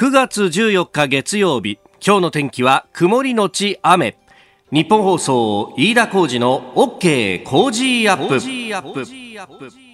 9月14日月曜日今日の天気は曇りのち雨。日本放送飯田浩二の OK 工事アップ。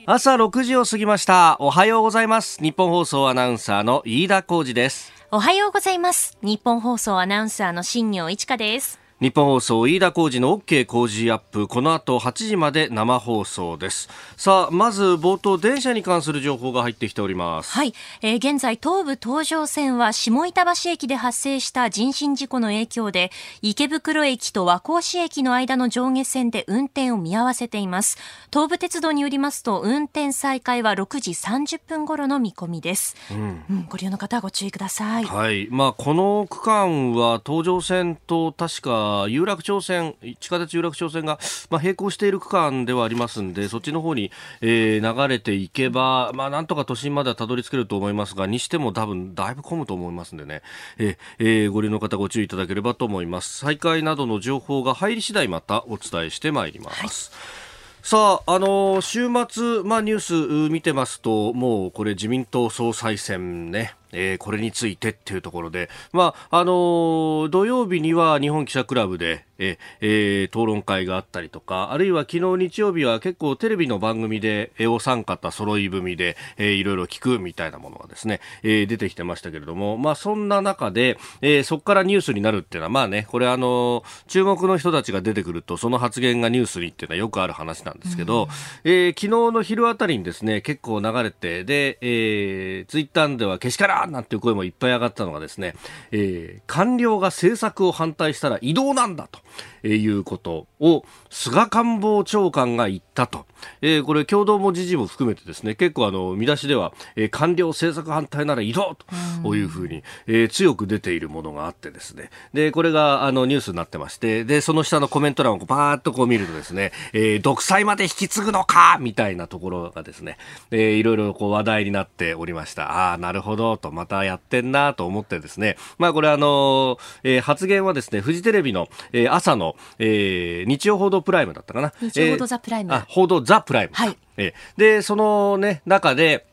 朝6時を過ぎました。おはようございます。日本放送アナウンサーの飯田浩二です。おはようございます。日本放送アナウンサーの新業一華です。日本放送飯田浩二の OK 工事アップこの後8時まで生放送です。さあまず冒頭電車に関する情報が入ってきております。はい、えー、現在東武東上線は下板橋駅で発生した人身事故の影響で池袋駅と和光市駅の間の上下線で運転を見合わせています。東武鉄道によりますと運転再開は6時30分頃の見込みです、うん、うん、ご利用の方はご注意ください。はい。まあこの区間は東上線と確か有楽町線、地下鉄有楽町線が、まあ、並行している区間ではありますんで、そっちの方に、えー、流れていけば、まあ、なんとか都心まではたどり着けると思いますが、にしても多分、だいぶ混むと思いますんでね、ええー、ご利用の方ご注意いただければと思います。再開などの情報が入り次第またお伝えしてまいります。はいさあ、あのー、週末、まあ、ニュース見てますと、もうこれ自民党総裁選ね、えー、これについてっていうところで、まあ、あのー、土曜日には日本記者クラブで、ええー、討論会があったりとか、あるいは昨日日曜日は結構テレビの番組で、えお三方揃い踏みで、えー、いろいろ聞くみたいなものがですね、えー、出てきてましたけれども、まあそんな中で、えー、そこからニュースになるっていうのは、まあね、これあの、注目の人たちが出てくると、その発言がニュースにっていうのはよくある話なんですけど、うん、えー、昨日の昼あたりにですね、結構流れて、で、えー、ツイッターではけしからーなんていう声もいっぱい上がったのがですね、えー、官僚が政策を反対したら移動なんだと。いうことを菅官房長官が言ったと、えー、これ共同も時事も含めてですね結構あの見出しでは、えー、官僚政策反対なら移動というふうに、えー、強く出ているものがあってですね。でこれがあのニュースになってましてでその下のコメント欄をバーッとこう見るとですね、えー、独裁まで引き継ぐのかみたいなところがですね、えー、いろいろこう話題になっておりました。ああなるほどとまたやってんなと思ってですね。まあこれあの、えー、発言はですねフジテレビの、えー、朝のえー、日曜報道プライムだったかな？日曜報道ザプライム。えー、あ、報道ザプライム。はい。えー、で、そのね、中で、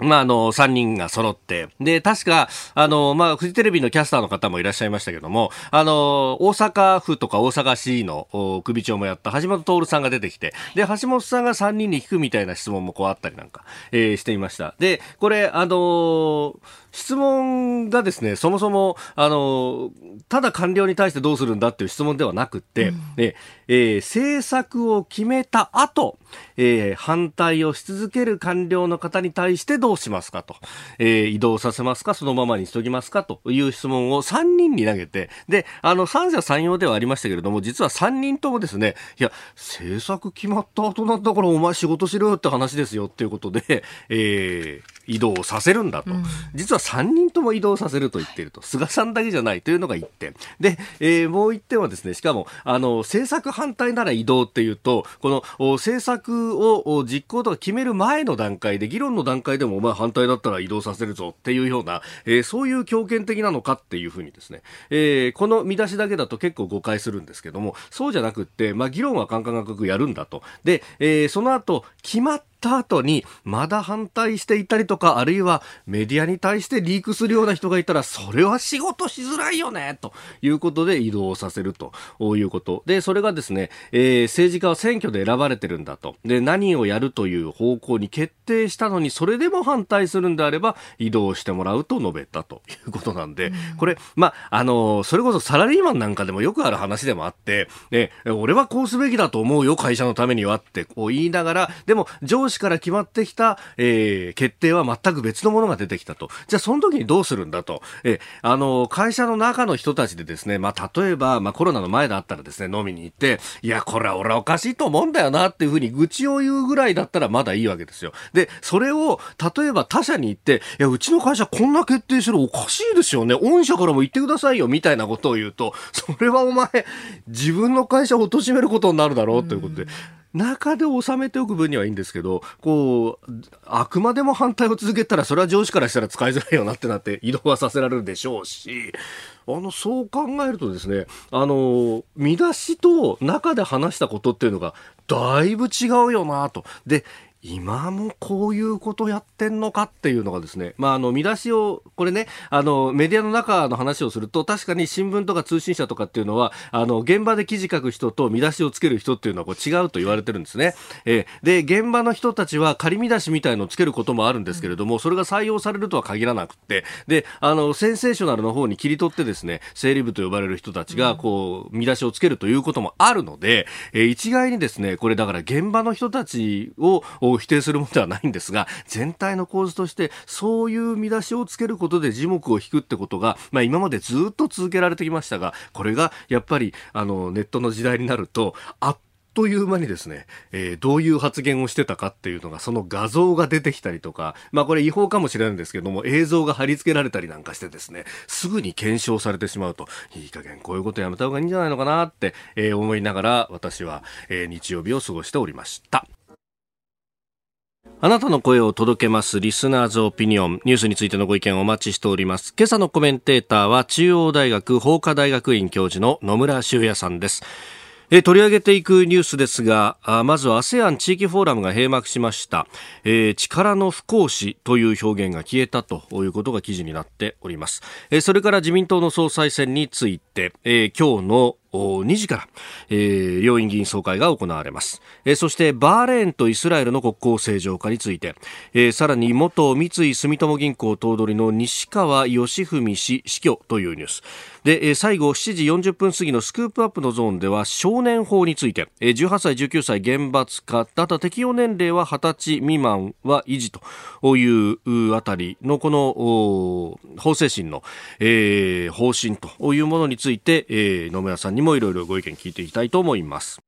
まあ、あの、3人が揃って、で、確か、あの、まあ、フジテレビのキャスターの方もいらっしゃいましたけども、あの、大阪府とか大阪市の首長もやった橋本徹さんが出てきて、で、橋本さんが3人に聞くみたいな質問もこうあったりなんか、えー、していました。で、これ、あの質問がですね、そもそも、あの、ただ官僚に対してどうするんだっていう質問ではなくて、うん、えー、政策を決めた後、えー、反対をし続ける官僚の方に対してどうしますかと、えー、移動させますかそのままにしときますかという質問を3人に投げて、で、あの、三者三様ではありましたけれども、実は3人ともですね、いや、政策決まった後なんだからお前仕事しろよって話ですよっていうことで、えー、移動させるんだと、うん、実は3人とも移動させると言っていると、菅さんだけじゃないというのが1点。で、えー、もう1点はですね、しかも、あの、政策反対なら移動っていうと、この政策を実行とか決める前の段階で、議論の段階でもお前反対だったら移動させるぞっていうような、えー、そういう強権的なのかっていうふうにですね、えー、この見出しだけだと結構誤解するんですけども、そうじゃなくって、まあ、議論はカンカンカクやるんだと。で、えー、その後、決まっった後にまだ反対していたりとかあるいはメディアに対してリークするような人がいたらそれは仕事しづらいよねということで移動させるということ。でそれがですね、えー、政治家は選挙で選ばれてるんだと。で何をやるという方向に決定したのにそれでも反対するんであれば移動してもらうと述べたということなんで、これまああのそれこそサラリーマンなんかでもよくある話でもあって、ね、俺はこうすべきだと思うよ会社のためにはってこう言いながらでも上上司から決まってきた、えー、決定は全く別のものが出てきたと。じゃあその時にどうするんだと。え、あの、会社の中の人たちでですね、まあ、例えば、まあ、コロナの前だったらですね、飲みに行って、いや、これは俺はおかしいと思うんだよなっていうふうに愚痴を言うぐらいだったらまだいいわけですよ。で、それを、例えば他社に行って、いや、うちの会社こんな決定してるおかしいですよね。御社からも言ってくださいよ、みたいなことを言うと、それはお前、自分の会社を貶めることになるだろうということで、中で収めておく分にはいいんですけど、こう、あくまでも反対を続けたら、それは上司からしたら使いづらいよなってなって移動はさせられるでしょうし、あの、そう考えるとですね、あの、見出しと中で話したことっていうのが、だいぶ違うよなと。で、今もこういうことやってんのかっていうのがですね、まあ、あの見出しを、これね、あのメディアの中の話をすると、確かに新聞とか通信社とかっていうのは、あの現場で記事書く人と見出しをつける人っていうのはこう違うと言われてるんですね。えー、で、現場の人たちは仮見出しみたいのをつけることもあるんですけれども、それが採用されるとは限らなくて、で、あの、センセーショナルの方に切り取ってですね、整理部と呼ばれる人たちが、こう、見出しをつけるということもあるので、えー、一概にですね、これだから現場の人たちを否定するものではないんですが、全体の構図として、そういう見出しをつけることで字幕を引くってことが、まあ今までずっと続けられてきましたが、これがやっぱり、あの、ネットの時代になると、あっという間にですね、えー、どういう発言をしてたかっていうのが、その画像が出てきたりとか、まあこれ違法かもしれないんですけども、映像が貼り付けられたりなんかしてですね、すぐに検証されてしまうと、いい加減こういうことやめた方がいいんじゃないのかなって、えー、思いながら、私は、えー、日曜日を過ごしておりました。あなたの声を届けます。リスナーズオピニオン。ニュースについてのご意見をお待ちしております。今朝のコメンテーターは、中央大学法科大学院教授の野村修也さんです。え取り上げていくニュースですが、あまずは ASEAN 地域フォーラムが閉幕しました、えー、力の不行使という表現が消えたということが記事になっております。え、それから自民党の総裁選について、えー、今日の2時から、えー、両院議員総会が行われます、えー、そしてバーレーンとイスラエルの国交正常化について、えー、さらに元三井住友銀行頭取の西川義文氏死去というニュース。で、えー、最後7時40分過ぎのスクープアップのゾーンでは少年法について、えー、18歳19歳厳罰化だった適用年齢は20歳未満は維持というあたりのこの法制審の、えー、方針というものについて、えー、野村さんににもいろいろご意見聞いていきたいと思います。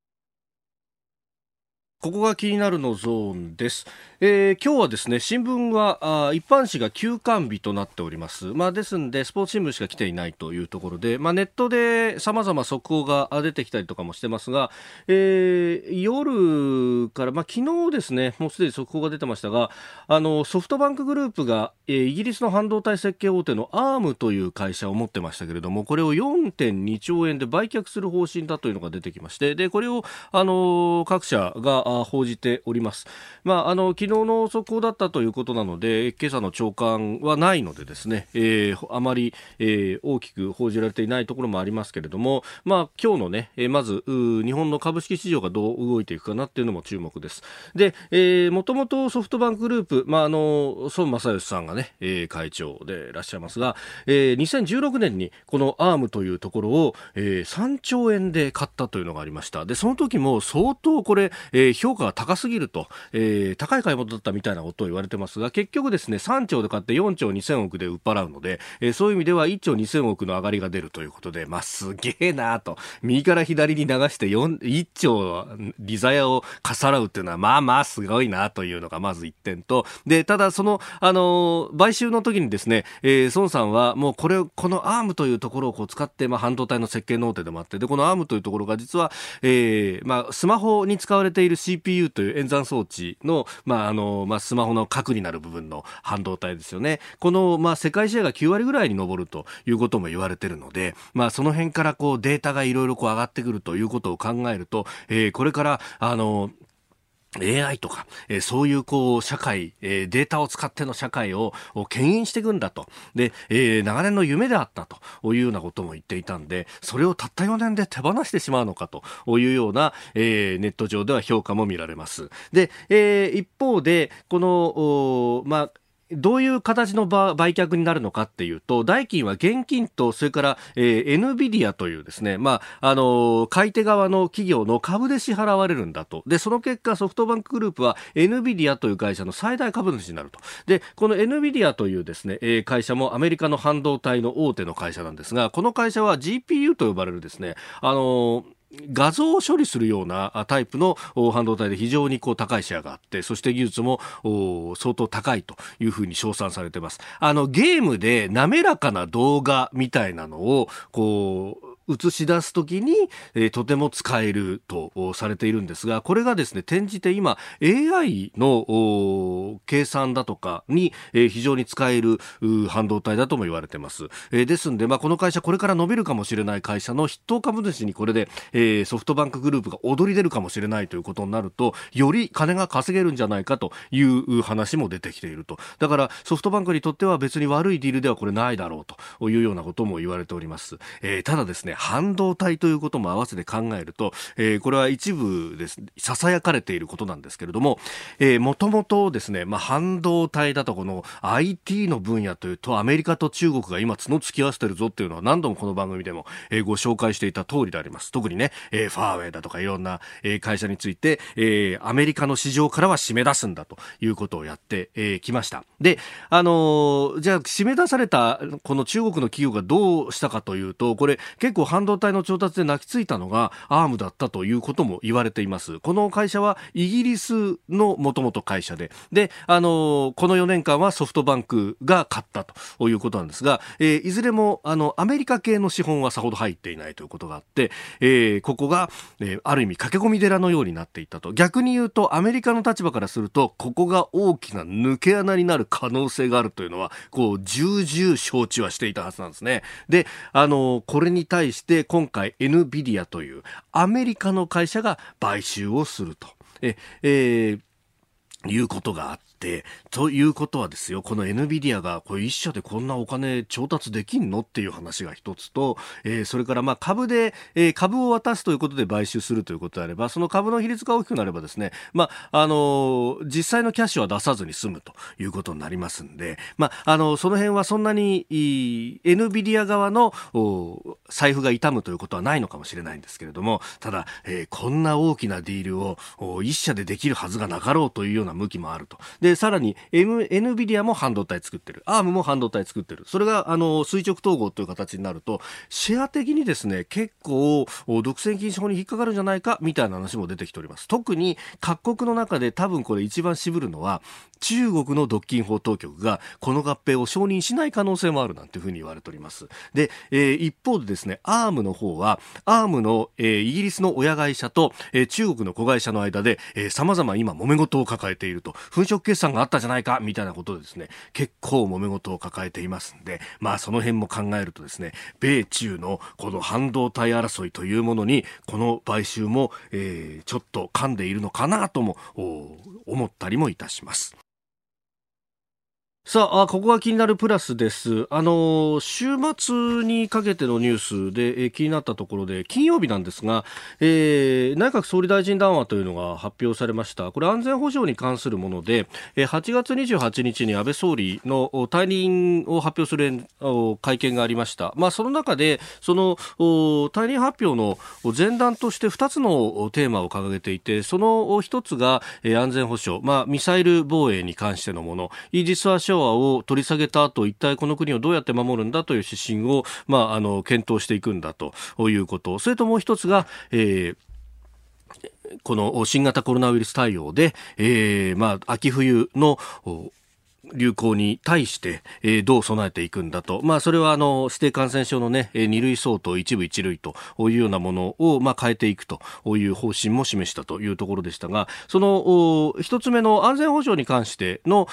ここが気になるのゾーンです。えー、今日はですね新聞はあ一般紙が休刊日となっております、まあ、ですんでスポーツ新聞しか来ていないというところで、まあ、ネットでさまざま速報が出てきたりとかもしてますが、えー、夜から、まあ、昨日ですねもうすでに速報が出てましたがあのソフトバンクグループが、えー、イギリスの半導体設計大手のアームという会社を持ってましたけれどもこれを4.2兆円で売却する方針だというのが出てきましてでこれをあの各社が報じております。まあ、あの昨日の速報だったということなので今朝の朝刊はないのでですね、えー、あまり、えー、大きく報じられていないところもありますけれども、まあ、今日のね、え、まず日本の株式市場がどう動いていくかなっていうのも注目です。で、えー、もともとソフトバンクグループ、まあ、あの孫正義さんがね、え、会長でいらっしゃいますが、えー、2016年にこのアームというところを、えー、3兆円で買ったというのがありました。で、その時も相当これ、えー、評価が高すぎると、えー、高い買い物だったみたいなことを言われてますが、結局ですね、3兆で買って4兆2000億で売っ払うので、えー、そういう意味では1兆2000億の上がりが出るということで、まあ、すげえなと、右から左に流して1兆利ざやをかっさらうっていうのは、まあまあすごいなというのがまず1点と、で、ただその、あのー、買収の時にですね、えー、孫さんはもうこれ、このアームというところをこう使って、まあ、半導体の設計ノートでもあって、で、このアームというところが実は、えー、まあ、スマホに使われている CPU CPU という演算装置の、まあ、あの、まあ、スマホの核になる部分の半導体ですよね。この、まあ、世界シェアが9割ぐらいに上るということも言われているので、まあ、その辺からこうデータがいろいろこう上がってくるということを考えると、えー、これから、あの、AI とか、えー、そういうこう社会、えー、データを使っての社会を牽引していくんだと。で、えー、長年の夢であったというようなことも言っていたんで、それをたった4年で手放してしまうのかというような、えー、ネット上では評価も見られます。で、えー、一方で、この、まあ、どういう形の売却になるのかっていうと、代金は現金と、それから、えー、NVIDIA というですね、まあ、あのー、買い手側の企業の株で支払われるんだと。で、その結果、ソフトバンクグループは NVIDIA という会社の最大株主になると。で、この NVIDIA というですね、えー、会社もアメリカの半導体の大手の会社なんですが、この会社は GPU と呼ばれるですね、あのー画像を処理するようなタイプの半導体で非常にこう高いシェアがあって、そして技術も相当高いというふうに称賛されています。あのゲームで滑らかな動画みたいなのをこう映し出すときに、えー、とても使えるとされているんですが、これがですね、転じて今、AI の計算だとかに、えー、非常に使える半導体だとも言われてます。えー、ですんで、まあ、この会社これから伸びるかもしれない会社の筆頭株主にこれで、えー、ソフトバンクグループが躍り出るかもしれないということになると、より金が稼げるんじゃないかという話も出てきていると。だからソフトバンクにとっては別に悪いディールではこれないだろうというようなことも言われております。えー、ただですね、半導体ということも合わせて考えると、えー、これは一部です、囁かれていることなんですけれども、えー、もともとですね、まあ、半導体だとこの IT の分野というとアメリカと中国が今角突き合わせてるぞっていうのは何度もこの番組でも、えー、ご紹介していた通りであります。特にね、えー、ファーウェイだとかいろんな、えー、会社について、えー、アメリカの市場からは締め出すんだということをやってき、えー、ました。で、あのー、じゃあ締め出されたこの中国の企業がどうしたかというと、これ結構半導体の調達で泣きついたのがアームだったということも言われています。この会社はイギリスのもともと会社で、で、あの、この4年間はソフトバンクが買ったということなんですが、えー、いずれもあのアメリカ系の資本はさほど入っていないということがあって、えー、ここが、えー、ある意味駆け込み寺のようになっていったと。逆に言うとアメリカの立場からすると、ここが大きな抜け穴になる可能性があるというのは、こう、重々承知はしていたはずなんですね。で、あの、これに対して今回 NVIDIA というアメリカの会社が買収をすると。え、えーいうことがあって、ということはですよ、この NVIDIA がこれ一社でこんなお金調達できんのっていう話が一つと、えー、それからまあ株で、えー、株を渡すということで買収するということであれば、その株の比率が大きくなればですね、まあ、あのー、実際のキャッシュは出さずに済むということになりますんで、まあ、あのその辺はそんなに NVIDIA 側の財布が痛むということはないのかもしれないんですけれども、ただ、えー、こんな大きなディールを一社でできるはずがなかろうというようなな向きもあると。で、でさらに、M、NVIDIA も半導体作ってる。ARM も半導体作ってる。それが、あの、垂直統合という形になると、シェア的にですね、結構、独占禁止法に引っかかるんじゃないか、みたいな話も出てきております。特に、各国の中で多分これ一番渋るのは、中国の独禁法当局が、この合併を承認しない可能性もあるなんていうふうに言われております。で、えー、一方でですね、ARM の方は、ARM の、えー、イギリスの親会社と、えー、中国の子会社の間で、えー、様々今揉め事を抱えていると粉飾決算があったじゃないかみたいなことでですね結構揉め事を抱えていますんでまあその辺も考えるとですね米中のこの半導体争いというものにこの買収も、えー、ちょっと噛んでいるのかなとも思ったりもいたします。さあ、ここが気になるプラスです。あの、週末にかけてのニュースで、え、気になったところで、金曜日なんですが、えー、内閣総理大臣談話というのが発表されました。これ安全保障に関するもので、え、8月28日に安倍総理の退任を発表する会見がありました。まあ、その中で、その退任発表の前段として2つのテーマを掲げていて、その1つが、え、安全保障、まあ、ミサイル防衛に関してのもの、イージス・アショアを取り下げた後、一体この国をどうやって守るんだという指針を、まあ、あの、検討していくんだということ。それともう一つが、えーこの新型コロナウイルス対応で、えー、まあ、秋冬の流行に対して、えー、どう備えていくんだと。まあ、それは、あの、指定感染症のね、二類相当、一部一類というようなものを、まあ、変えていくという方針も示したというところでしたが、その、一つ目の安全保障に関しての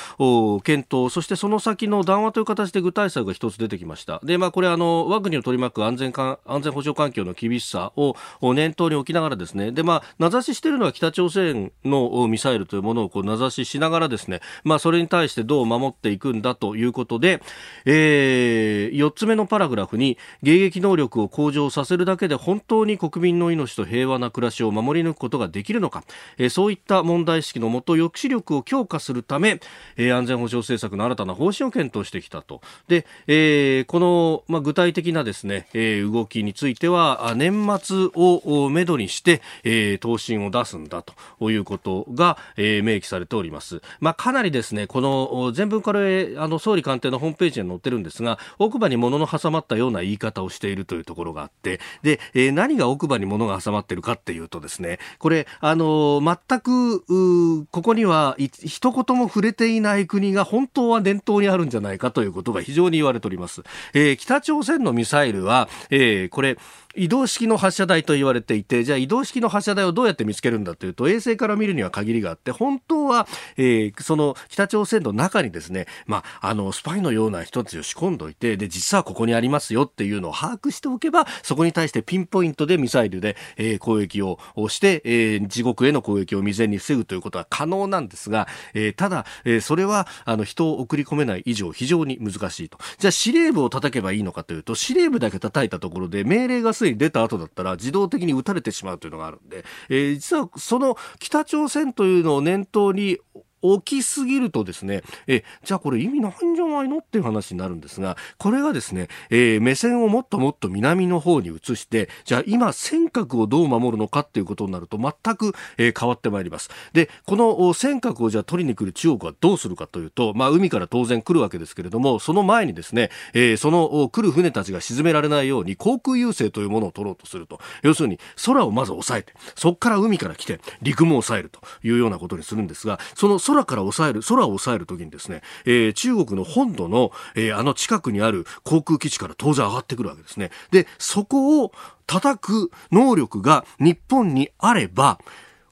検討、そしてその先の談話という形で具体策が一つ出てきました。で、まあ、これ、あの、我が国を取り巻く安全か安全保障環境の厳しさを念頭に置きながらですね、で、まあ、名指ししているのは北朝鮮のミサイルというものをこう名指ししながらですね、まあ、それに対してどう守っていくんだということで、えー、4つ目のパラグラフに迎撃能力を向上させるだけで本当に国民の命と平和な暮らしを守り抜くことができるのか、えー、そういった問題意識のもと抑止力を強化するため、えー、安全保障政策の新たな方針を検討してきたと。で、えー、この、まあ、具体的なですね、えー、動きについては年末をめどにして、えー、答申を出すんだということが、えー、明記されております。まあ、かなりですね、この全文かられあの総理官邸のホームページに載ってるんですが奥歯に物の挟まったような言い方をしているというところがあってで、えー、何が奥歯に物が挟まってるかっていうとですねこれあの全くここには一言も触れていない国が本当は念頭にあるんじゃないかということが非常に言われております、えー、北朝鮮のミサイルは、えー、これ移動式の発射台と言われていて、じゃあ移動式の発射台をどうやって見つけるんだというと、衛星から見るには限りがあって、本当は、えー、その北朝鮮の中にですね、まあ、あの、スパイのような人たちを仕込んどいて、で、実はここにありますよっていうのを把握しておけば、そこに対してピンポイントでミサイルで、えー、攻撃をして、えー、地獄への攻撃を未然に防ぐということは可能なんですが、えー、ただ、えー、それは、あの、人を送り込めない以上、非常に難しいと。じゃあ、司令部を叩けばいいのかというと、司令部だけ叩いたところで、命令がすに出た後だったら、自動的に撃たれてしまうというのがあるんで、えー、実は、その北朝鮮というのを念頭に大きすぎるとですね、え、じゃあこれ意味ないんじゃないのっていう話になるんですが、これがですね、えー、目線をもっともっと南の方に移して、じゃあ今尖閣をどう守るのかっていうことになると全く、えー、変わってまいります。で、この尖閣をじゃあ取りに来る中国はどうするかというと、まあ海から当然来るわけですけれども、その前にですね、えー、その来る船たちが沈められないように航空優勢というものを取ろうとすると。要するに空をまず抑えて、そこから海から来て陸も抑えるというようなことにするんですが、その空空から抑える、空を抑えるときにですね、えー、中国の本土の、えー、あの近くにある航空基地から当然上がってくるわけですね。で、そこを叩く能力が日本にあれば、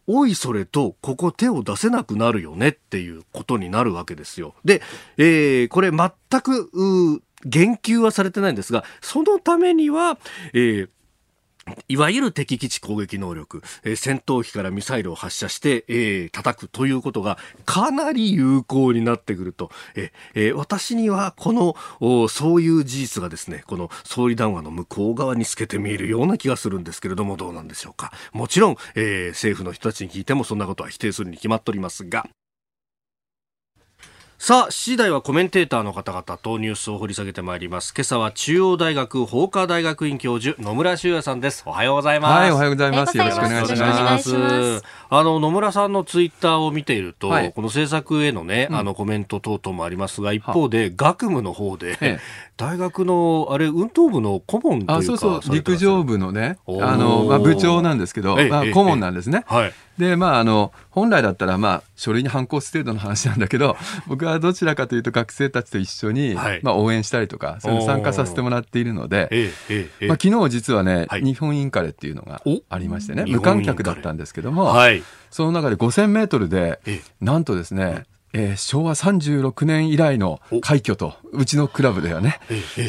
おいそれとここ手を出せなくなるよねっていうことになるわけですよ。で、えー、これ全く言及はされてないんですが、そのためには、えー、いわゆる敵基地攻撃能力、えー、戦闘機からミサイルを発射して、えー、叩くということがかなり有効になってくると、えー、私にはこのそういう事実がですねこの総理談話の向こう側に透けて見えるような気がするんですけれどもどうなんでしょうか。もちろん、えー、政府の人たちに聞いてもそんなことは否定するに決まっておりますが。さあ、7時台はコメンテーターの方々とニュースを掘り下げてまいります。今朝は中央大学法科大学院教授、野村修也さんです。おはようございます。はい、おはようございます。よろしくお願いします。あの、野村さんのツイッターを見ていると、はい、この政策へのね、あのコメント等々もありますが、一方で、学務の方で、大学の、あれ、運動部の顧問というかあ、そうそう、陸上部のね、あの、まあ、部長なんですけど、まあ、顧問なんですね。はい。で、まあ、あの、本来だったら、まあ、書類に反抗す程度の話なんだけど、僕はどちらかというと学生たちと一緒に、はい、まあ、応援したりとか、それ参加させてもらっているので、まあ、昨日実はね、はい、日本インカレっていうのがありましてね、無観客だったんですけども、はい、その中で5000メートルで、なんとですね、えー、昭和36年以来の快挙と、うちのクラブではね、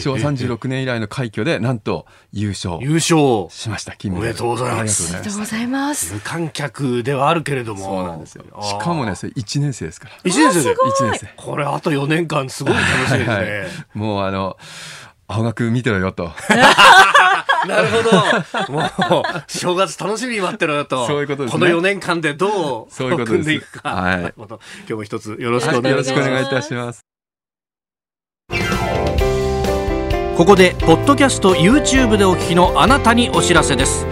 昭和36年以来の快挙で、なんと優勝。優勝しました、金メダル。おめでとうございます。ありがとうございます。無観客ではあるけれども。そうなんですよ。しかもね、それ1年生ですから。1年生で ?1 年生。これあと4年間すごい楽しみですね。はいはい、もうあの、青学見てろよと。なるほど。もう、正月楽しみに待ってろよと。そういうことです、ね、この4年間でどう、そういうこと組んでいくか。はい。今日も一つよろしくお願いします。よろしくお願いいたします。ここで、ポッドキャスト YouTube でお聞きのあなたにお知らせです。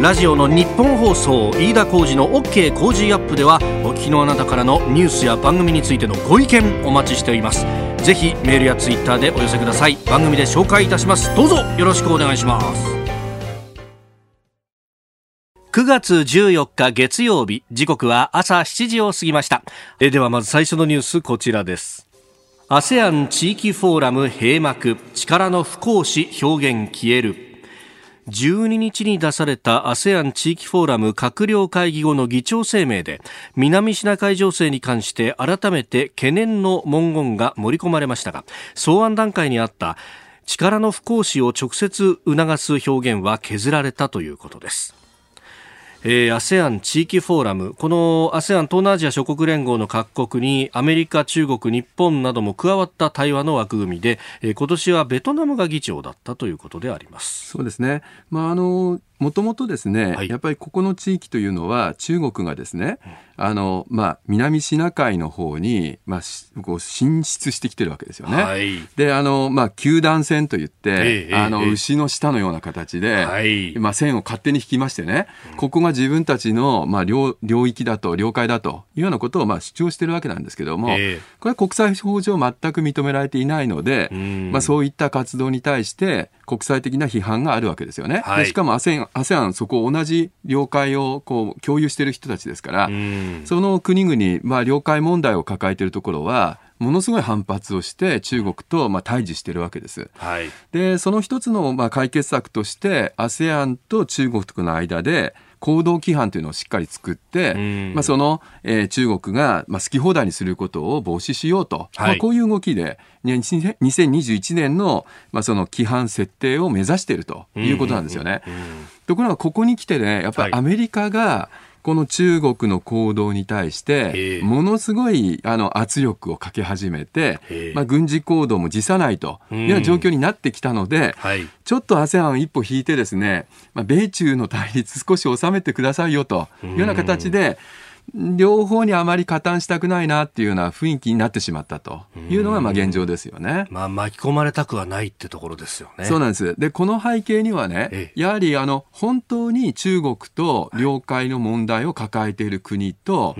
ラジオの日本放送飯田浩司の OK 工事アップではお聞きのあなたからのニュースや番組についてのご意見お待ちしておりますぜひメールやツイッターでお寄せください。番組で紹介いたします。どうぞよろしくお願いします。9月14日月曜日。時刻は朝7時を過ぎました。えではまず最初のニュースこちらです。ASEAN 地域フォーラム閉幕。力の不行使表現消える。12日に出された ASEAN 地域フォーラム閣僚会議後の議長声明で南シナ海情勢に関して改めて懸念の文言が盛り込まれましたが草案段階にあった力の不行使を直接促す表現は削られたということです。えー、ASEAN 地域フォーラム。この ASEAN 東南アジア諸国連合の各国にアメリカ、中国、日本なども加わった対話の枠組みで、えー、今年はベトナムが議長だったということであります。そうですね、まあ、あのもともとですね、はい、やっぱりここの地域というのは中国がですね、あの、まあ、南シナ海の方に、まあ、こう進出してきてるわけですよね。はい、で、あの、まあ、球団線といって、えあの、牛の下のような形で、はい、まあ、線を勝手に引きましてね、ここが自分たちの、まあ、領領域だと、領海だというようなことを、まあ、主張してるわけなんですけども、えこれは国際法上全く認められていないので、まあ、そういった活動に対して、国際的な批判があるわけですよね。はい、しかも ASEAN, ASEAN そこ同じ領海をこう共有している人たちですから、その国々、まあ、領海問題を抱えているところは、ものすごい反発をして中国とまあ対峙しているわけです。はい、でその一つのまあ解決策として ASEAN と中国との間で行動規範というのをしっかり作って、まあ、その、えー、中国が、まあ、好き放題にすることを防止しようと、はい、まあ、こういう動きで、2021年の,、まあその規範設定を目指しているということなんですよね。ところがここに来てねやっぱりアメリカが、はいこの中国の行動に対して、ものすごいあの圧力をかけ始めて、まあ、軍事行動も辞さないというような状況になってきたので、ちょっと ASEAN 一歩引いてですね、まあ、米中の対立少し収めてくださいよというような形で、両方にあまり加担したくないなっていうような雰囲気になってしまったというのがまあ現状ですよね。まあ巻き込まれたくはないってところですよね。そうなんです。で、この背景にはね、やはりあの本当に中国と領海の問題を抱えている国と、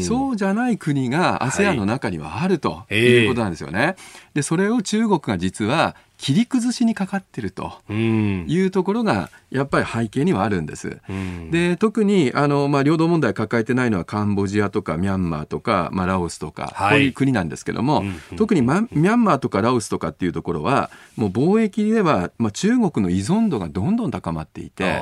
そうじゃない国が ASEAN の中にはあるということなんですよね。で、それを中国が実は切り崩しにかかってるというところがやっぱり背景にはあるんです。で特にあの、まあ、領土問題抱えてないのはカンボジアとかミャンマーとか、まあ、ラオスとか、こういう国なんですけども、特に、ま、ミャンマーとかラオスとかっていうところはもう貿易では、まあ、中国の依存度がどんどん高まっていて。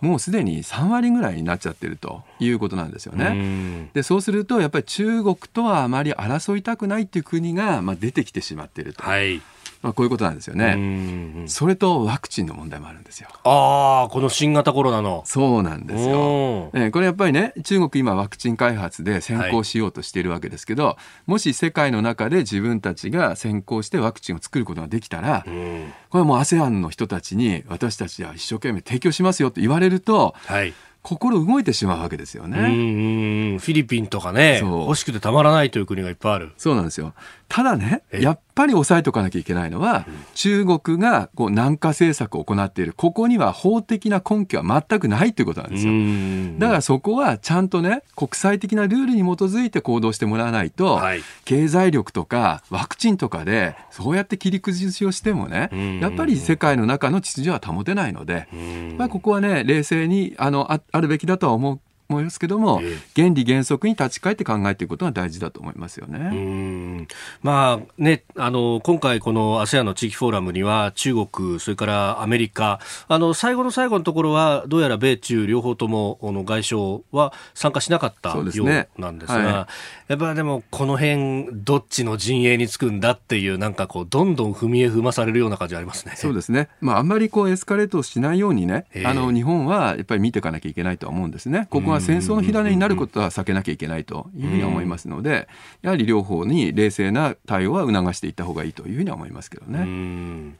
もうすでに3割ぐらいになっちゃってるということなんですよね。でそうするとやっぱり中国とはあまり争いたくないっていう国が、まあ、出てきてしまっていると。はいまあ、こういうことなんですよね。それとワクチンの問題もあるんですよ。ああ、この新型コロナの。そうなんですよ。えー、これやっぱりね、中国今ワクチン開発で先行しようとしているわけですけど、はい、もし世界の中で自分たちが先行してワクチンを作ることができたら、これはもう ASEAN の人たちに私たちは一生懸命提供しますよって言われると、はい心動いてしまうわけですよね。フィリピンとかね、欲しくてたまらないという国がいっぱいある。そうなんですよ。ただね、やっぱり抑えておかなきゃいけないのは、うん、中国がこう南下政策を行っている、ここには法的な根拠は全くないということなんですよ。だからそこはちゃんとね、国際的なルールに基づいて行動してもらわないと、はい、経済力とかワクチンとかで、そうやって切り崩しをしてもね、やっぱり世界の中の秩序は保てないので、まあ、ここはね、冷静にあのああるべきだとは思う思いますけども、えー、原理原則に立ち返って考えていくことが大事だと思いますよね。まあね、あの今回この ASEAN の地域フォーラムには中国それからアメリカあの最後の最後のところはどうやら米中両方ともの外相は参加しなかったようなんですが、ねはい、やっぱりでもこの辺どっちの陣営につくんだっていうなんかこうどんどん踏み絵踏まされるような感じありますね。そうですね。まああんまりこうエスカレートしないようにね、あの日本はやっぱり見ていかなきゃいけないとは思うんですね。ここは戦争の火種になることは避けなきゃいけないというふうに思いますので、やはり両方に冷静な対応は促していった方がいいというふうに思いますけどね。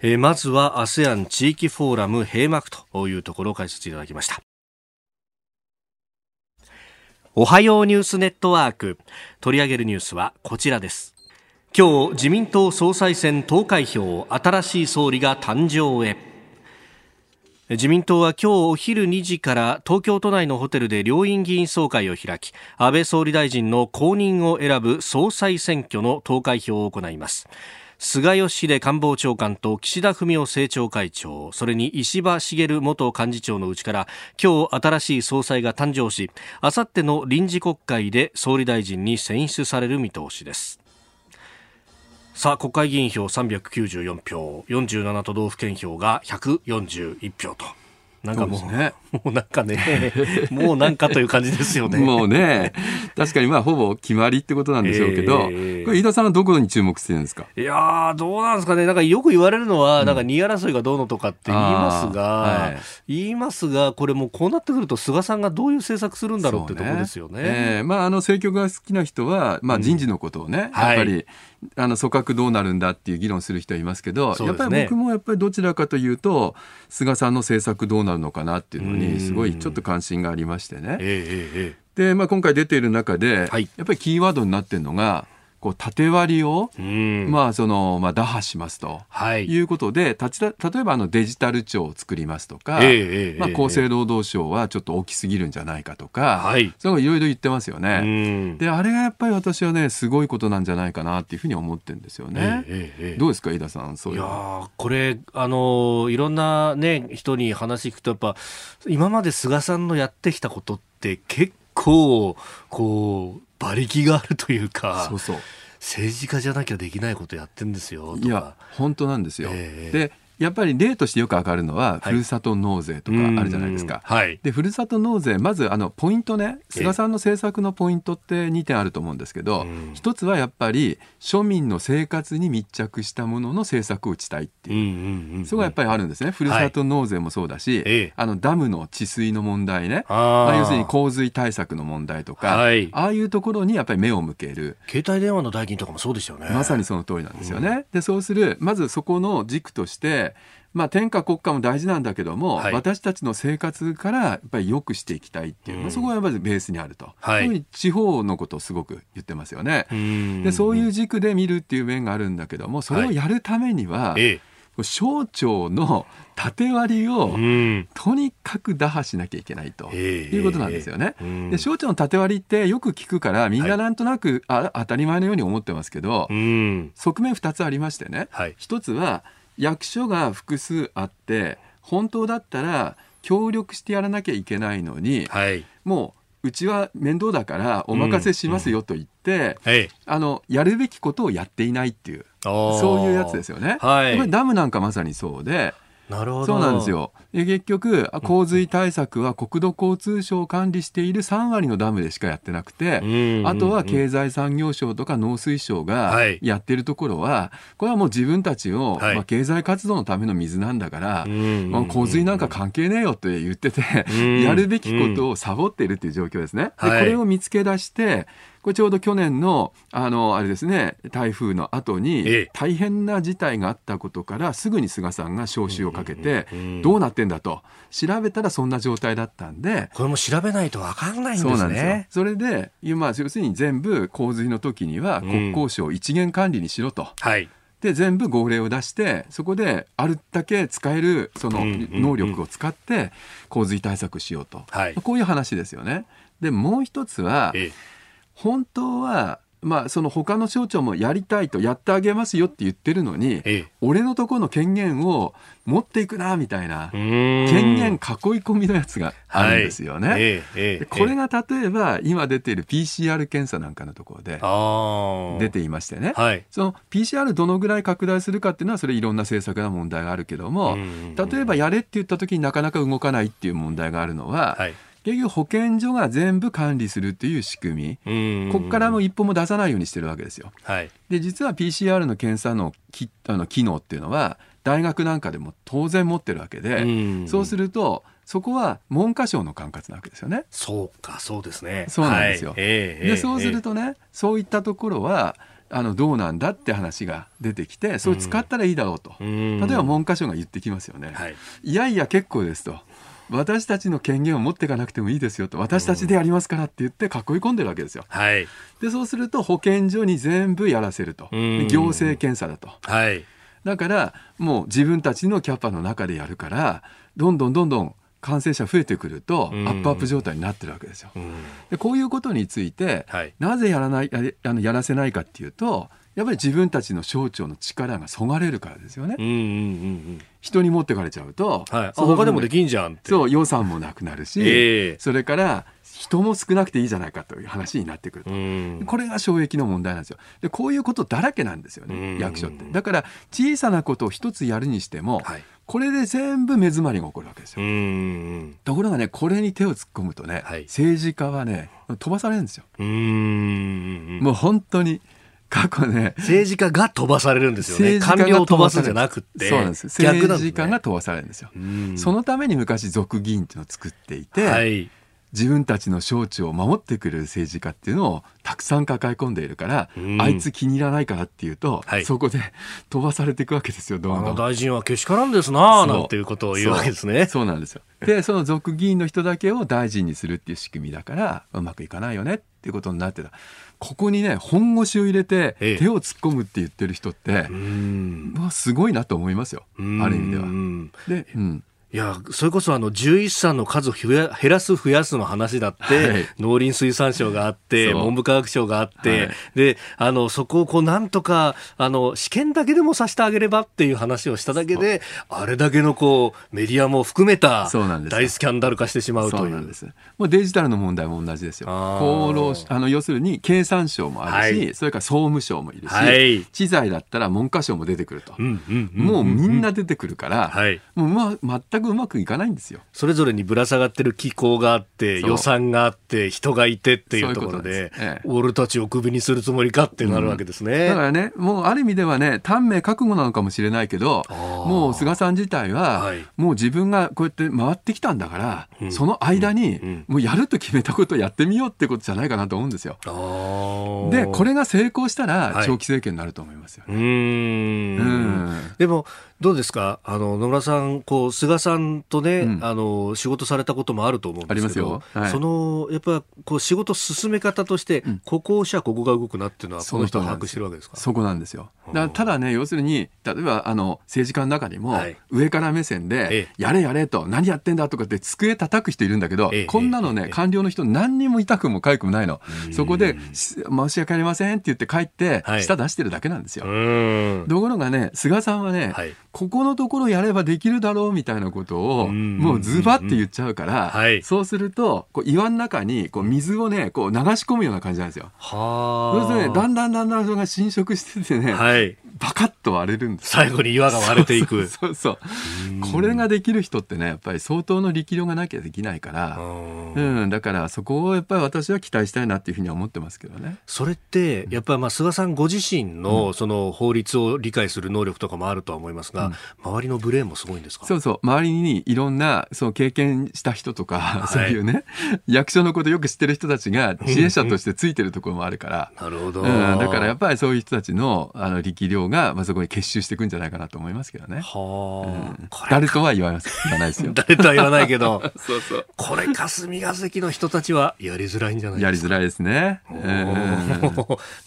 えー、まずは ASEAN 地域フォーラム閉幕というところを解説いただきました。おはようニュースネットワーク。取り上げるニュースはこちらです。今日自民党総裁選投開票新しい総理が誕生へ自民党は今日お昼2時から東京都内のホテルで両院議員総会を開き安倍総理大臣の後任を選ぶ総裁選挙の投開票を行います。菅義偉官房長官と岸田文雄政調会長それに石破茂元幹事長のうちから今日新しい総裁が誕生しあさっての臨時国会で総理大臣に選出される見通しです。さあ国会議員票394票47都道府県票が141票と。なんかもう、ね、もうなんかね、もうなんかという感じですよね。もうね、確かにまあほぼ決まりってことなんでしょうけど、えー、これ飯田さんはどこに注目してるんですか？いやどうなんですかね、なんかよく言われるのは、なんか2位争いがどうのとかって言いますが、はい、言いますが、これもうこうなってくると、菅さんがどういう政策するんだろうってところですよね。ねえ。ー、まあ、あの政局が好きな人は、まあ、人事のことをね、うん、やっぱり、はいあの組閣どうなるんだっていう議論する人はいますけど、ね、やっぱり僕もやっぱりどちらかというと菅さんの政策どうなるのかなっていうのにすごいちょっと関心がありましてね。えー、で、まあ、今回出ている中で、はい、やっぱりキーワードになってるのがこう縦割りを、まあそのまあ、打破しますと、はい、いうことでたち例えばあのデジタル庁を作りますとか、えー、まあ、厚生労働省はちょっと大きすぎるんじゃないかとか、はい、そういういろいろ言ってますよね。であれがやっぱり私はねすごいことなんじゃないかなっていうふうに思ってるんですよね。えー、どうですか飯田さんそういういやこれあのいろんな、ね、人に話聞くとやっぱ今まで菅さんのやってきたことって結構こう馬力があるというか。そうそう。政治家じゃなきゃできないことやってんですよいや本当なんですよ、えー、でやっぱり例としてよく上がるのは、ふるさと納税とかあるじゃないですか。はい、でふるさと納税まずあのポイントね。菅さんの政策のポイントって2点あると思うんですけど、一つはやっぱり庶民の生活に密着したものの政策を打ちたいっていう,、そこがやっぱりあるんですね。ふるさと納税もそうだし、はい、あのダムの治水の問題ね。まあ、要するに洪水対策の問題とか、はい、ああいうところにやっぱり目を向ける。携帯電話の代金とかもそうですよね。まさにその通りなんですよね。うん、でそうするまずそこの軸としてまあ、天下国家も大事なんだけども、はい、私たちの生活からやっぱり良くしていきたいっていう、うん、まあ、そこがまずベースにあると、はい、そういう地方のことをすごく言ってますよね。でそういう軸で見るっていう面があるんだけどもそれをやるためには、はい、省庁の縦割りを、とにかく打破しなきゃいけないということなんですよね。で省庁の縦割りってよく聞くからみんななんとなく、あ当たり前のように思ってますけど、側面2つありましてね、はい、1つは役所が複数あって本当だったら協力してやらなきゃいけないのに、はい、もううちは面倒だからお任せしますよと言って、うんうん、あのやるべきことをやっていないっていうそういうやつですよね。はい、ダムなんかまさにそうでなるほど。そうなんですよ。結局洪水対策は国土交通省を管理している3割のダムでしかやってなくて、あとは経済産業省とか農水省がやってるところは、これはもう自分たちの、まあ、経済活動のための水なんだから、まあ、洪水なんか関係ねえよって言ってて、やるべきことをサボっているっていう状況ですね。でこれを見つけ出してこれちょうど去年のあのあれですね台風の後に大変な事態があったことからすぐに菅さんが招集をかけてどうなってんだと。調べたらそんな状態だったんで。これも調べないと分かんないんですね。そうなんですよ。それで今要するに全部洪水の時には国交省一元管理にしろと。はい。で全部号令を出してそこであるだけ使えるその能力を使って洪水対策しようと、はい、こういう話ですよね。でもう一つは、ええ本当はまあ、その他の省庁もやりたいとやってあげますよって言ってるのに、ええ、俺のところの権限を持っていくなみたいな権限囲い込みのやつがあるんですよね。はい。え、これが例えば今出ている PCR 検査なんかのところで出ていましてね、はい、その PCR どのぐらい拡大するかっていうのはそれいろんな政策な問題があるけども例えばやれって言った時になかなか動かないっていう問題があるのは、はい結局保健所が全部管理するっていう仕組み、ここからも一歩も出さないようにしてるわけですよ。はい、で実は PCR の検査のきあの機能っていうのは大学なんかでも当然持ってるわけで、そうするとそこは文科省の管轄なわけですよね。そうかそうですね。そうなんですよ。はい、でそうするとね、そういったところはあのどうなんだって話が出てきてそれ使ったらいいだろうと、例えば文科省が言ってきますよね、はい、いやいや結構ですと私たちの権限を持っていかなくてもいいですよと私たちでやりますからって言って囲い込んでるわけですよ。はい、でそうすると保健所に全部やらせると。行政検査だと。はい。だからもう自分たちのキャパの中でやるからどんどんどんどん感染者増えてくるとアップアップ状態になってるわけですよ。でこういうことについて、はい、なぜやらないあのやらせないかっていうとやっぱり自分たちの省庁の力がそがれるからですよね。うんうんうんうん。人に持ってかれちゃうと、はい、他でもできんじゃんそう予算もなくなるし、えー、それから人も少なくていいじゃないかという話になってくると、これが衝撃の問題なんですよ。でこういうことだらけなんですよね役所って。だから小さなことを一つやるにしても、はい、これで全部目詰まりが起こるわけですよ。ところがねこれに手を突っ込むとね、はい、政治家はね飛ばされるんですよ。もう本当に過去ね。政治家が飛ばされるんですよね。官僚を飛ばすんじゃなくて。そうなんです政治家が飛ばされるんですよ、そのために昔俗議員っていうのを作っていて、はい、自分たちの招致を守ってくれる政治家っていうのをたくさん抱え込んでいるから、うん、あいつ気に入らないからっていうと、はい、そこで 飛ばされていくわけですよどんどん。大臣はけしからんですななんていうことを言うわけですね。そう。なんですよ。でその俗議員の人だけを大臣にするっていう仕組みだからうまくいかないよねっていうことになってた。ここにね本腰を入れて手を突っ込むって言ってる人って、ええ、まあ、すごいなと思いますよ。ある意味では。で、うんいや、それこそあの、獣医師さんの数を減らす増やすの話だって、はい、農林水産省があって、文部科学省があって、はい、で、あの、そこをこう、なんとか、あの、試験だけでもさせてあげればっていう話をしただけで、あれだけのこう、メディアも含めた、大スキャンダル化してしまうという。そうなんです。もうデジタルの問題も同じですよ。厚労、あの、要するに経産省もあるし、はい、それから総務省もいるし、はい、知財だったら文科省も出てくると。もうみんな出てくるから、はい、もう、ま、全くうまくいかないんですよ。それぞれにぶら下がってる機構があって予算があって人がいてっていうところで、ええ、俺たちをクビにするつもりかってなるわけですね、うん、だからねもうある意味ではね短命覚悟なのかもしれないけどもう菅さん自体は、はい、もう自分がこうやって回ってきたんだから、うん、その間に、うん、もうやると決めたことをやってみようってことじゃないかなと思うんですよ。でこれが成功したら長期政権になると思いますよね。はい、うん。でもどうですか？あの野村さんこう菅さんとね、うん、あの仕事されたこともあると思うんですけど、はい、そのやっぱこう仕事進め方として、うん、ここをしゃここが動くなっていうのはこの人は把握してるわけですか？そこなんですよ。だただね要するに例えばあの政治家の中にも、はい、上から目線で、やれやれと何やってんだとかって机叩く人いるんだけど、こんなのね、官僚の人何にも痛くも痒くもないの。そこで申し訳ありませんって言って帰って、舌出してるだけなんですよ。ところがね菅さんはね、ここのところやればできるだろうみたいなことをもうズバって言っちゃうから、はい、そうするとこう岩の中にこう水をねこう流し込むような感じなんですよ。はそうするとねだんだんだんだんそれが侵食しててね、はい、バカッと割れるんです最後に岩が割れていく。そうそうこれができる人ってねやっぱり相当の力量がなきゃできないから。うん。だからそこをやっぱり私は期待したいなっていうふうには思ってますけどね。それってやっぱりまあ菅さんご自身のその法律を理解する能力とかもあるとは思いますが、うん、周りのブレーンもすごいんですか？そうそう。周りにいろんなそう経験した人とか、はい、そういうね役所のことよく知ってる人たちが支援者としてついてるところもあるから。なるほど、うん、だからやっぱりそういう人たちのあの力量が、まあ、そこに結集していくんじゃないかなと思いますけどね。はあ、うん、誰とは言わないですよ。誰とは言わないけど、そうそう。これ霞が関の人たちはやりづらいんじゃないですか。やりづらいですね。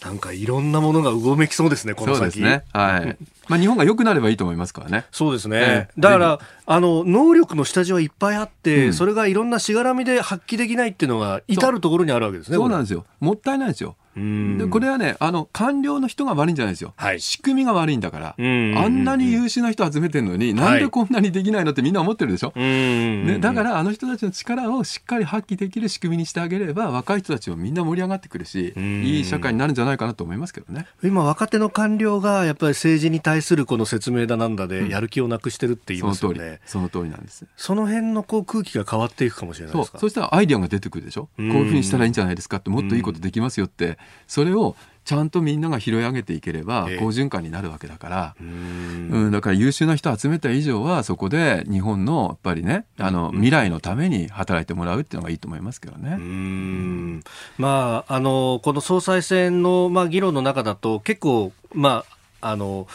なんかいろんなものがうごめきそうですね、この先。そうですね。はい。まあ、日本が良くなればいいと思いますからね。そうですね。だから、あの、能力の下地はいっぱいあって、うん、それがいろんなしがらみで発揮できないっていうのが、至るところにあるわけですね。そうなんですよ。もったいないですよ。でこれはねあの官僚の人が悪いんじゃないですよ、はい、仕組みが悪いんだからあんなに優秀な人集めてるのに、なんでこんなにできないのってみんな思ってるでしょ、ね、だからあの人たちの力をしっかり発揮できる仕組みにしてあげれば若い人たちもみんな盛り上がってくるしいい社会になるんじゃないかなと思いますけどね。今若手の官僚がやっぱり政治に対するこの説明だなんだでやる気をなくしてるって言いますよね、その通り。なんです。その辺のこう空気が変わっていくかもしれないですか？そう。したらアイディアが出てくるでしょ？こういうふうにしたらいいんじゃないですかってもっといいことできますよってそれをちゃんとみんなが拾い上げていければ好循環になるわけだから、えー、うんだから優秀な人集めた以上はそこで日本のやっぱりねあの未来のために働いてもらうっていうのがいいと思いますけどね。うん。まああのこの総裁選のまあ議論の中だと結構まああの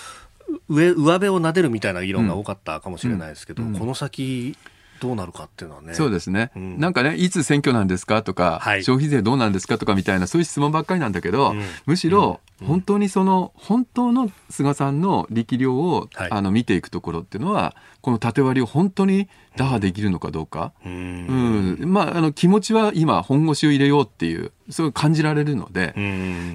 上上辺を撫でるみたいな議論が多かったかもしれないですけど、うんうん、この先どうなるかっていうのはね。そうですね。うん、なんかね、いつ選挙なんですかとか、はい、消費税どうなんですかとかみたいな、そういう質問ばっかりなんだけど、うん、むしろ、本当にその、本当の菅さんの力量を、はい、あの見ていくところっていうのは、この縦割りを本当に打破できるのかどうか。うん、うん、まあ、あの、気持ちは今、本腰を入れようっていう、そう感じられるので、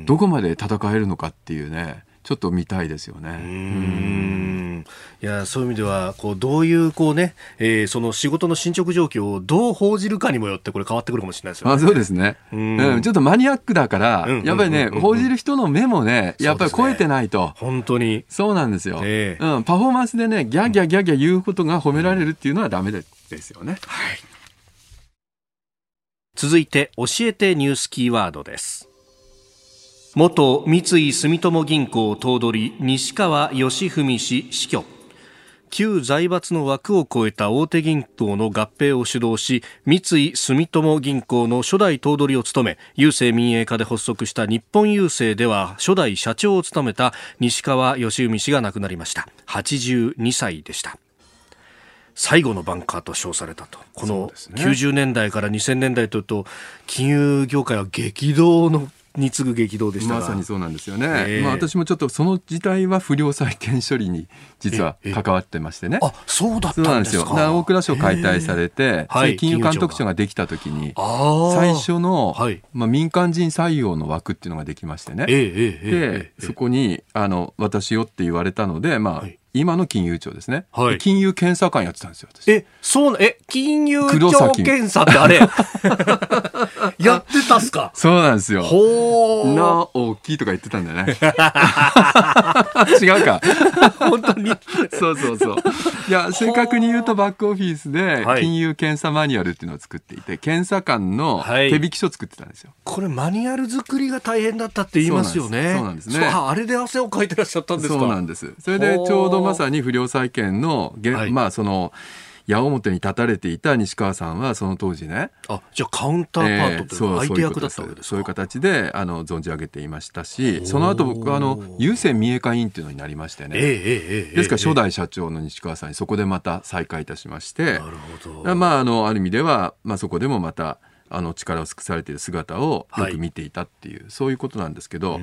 どこまで戦えるのかっていうね、ちょっと見たいですよね。うんいやそういう意味ではこうどういうこうね、えー、その仕事の進捗状況をどう報じるかにもよってこれ変わってくるかもしれないですよね。あそうですね。うんちょっとマニアックだから、やっぱりね、報じる人の目もねやっぱり超えてないと。本当にそうなんですよ、えー、うん。パフォーマンスでねギャギャギャギャ言うことが褒められるっていうのはダメですよね。はい。続いて教えてニュースキーワードです。元三井住友銀行頭取西川義文氏死去旧財閥の枠を超えた大手銀行の合併を主導し三井住友銀行の初代頭取を務め郵政民営化で発足した日本郵政では初代社長を務めた西川義文氏が亡くなりました。82歳でした。最後のバンカーと称されたとこの90年代から2000年代というと金融業界は激動のに次ぐ激動でしたまさにそうなんですよね、えー、まあ、私もちょっとその時代は不良債権処理に実は関わってましてね、あそうだったんですよ。大蔵省解体されて、はい、金融監督庁ができた時に最初の、はい、まあ、民間人採用の枠っていうのができましてね、でそこにあの私よって言われたのでまあ、今の金融庁ですね、はい、金融検査官やってたんですよえそうえ金融庁検査ってあれ？やってたっすか？そうなんですよ。ほうな大きいとか言ってたんだよね。違うか。本当に？そうそうそう。いや正確に言うとバックオフィスで金融検査マニュアルっていうのを作っていて検査官の手引き書を作ってたんですよ、はい、これマニュアル作りが大変だったって言いますよね。そうなんです。ね。あれで汗をかいてらっしゃったんですか？そうなんです。それでちょうどまさに不良債権の、はい、まあその矢面に立たれていた西川さんはその当時ね。あじゃあカウンターパートという相手役だったわけですそういう形であの存じ上げていましたしその後僕はあの郵政民営化委員っていうのになりましてね、えーえー、ですから初代社長の西川さんにそこでまた再開いたしまして。なるほど。まああのある意味では、まあ、そこでもまたあの力を尽くされている姿をよく見ていたっていう、はい、そういうことなんですけど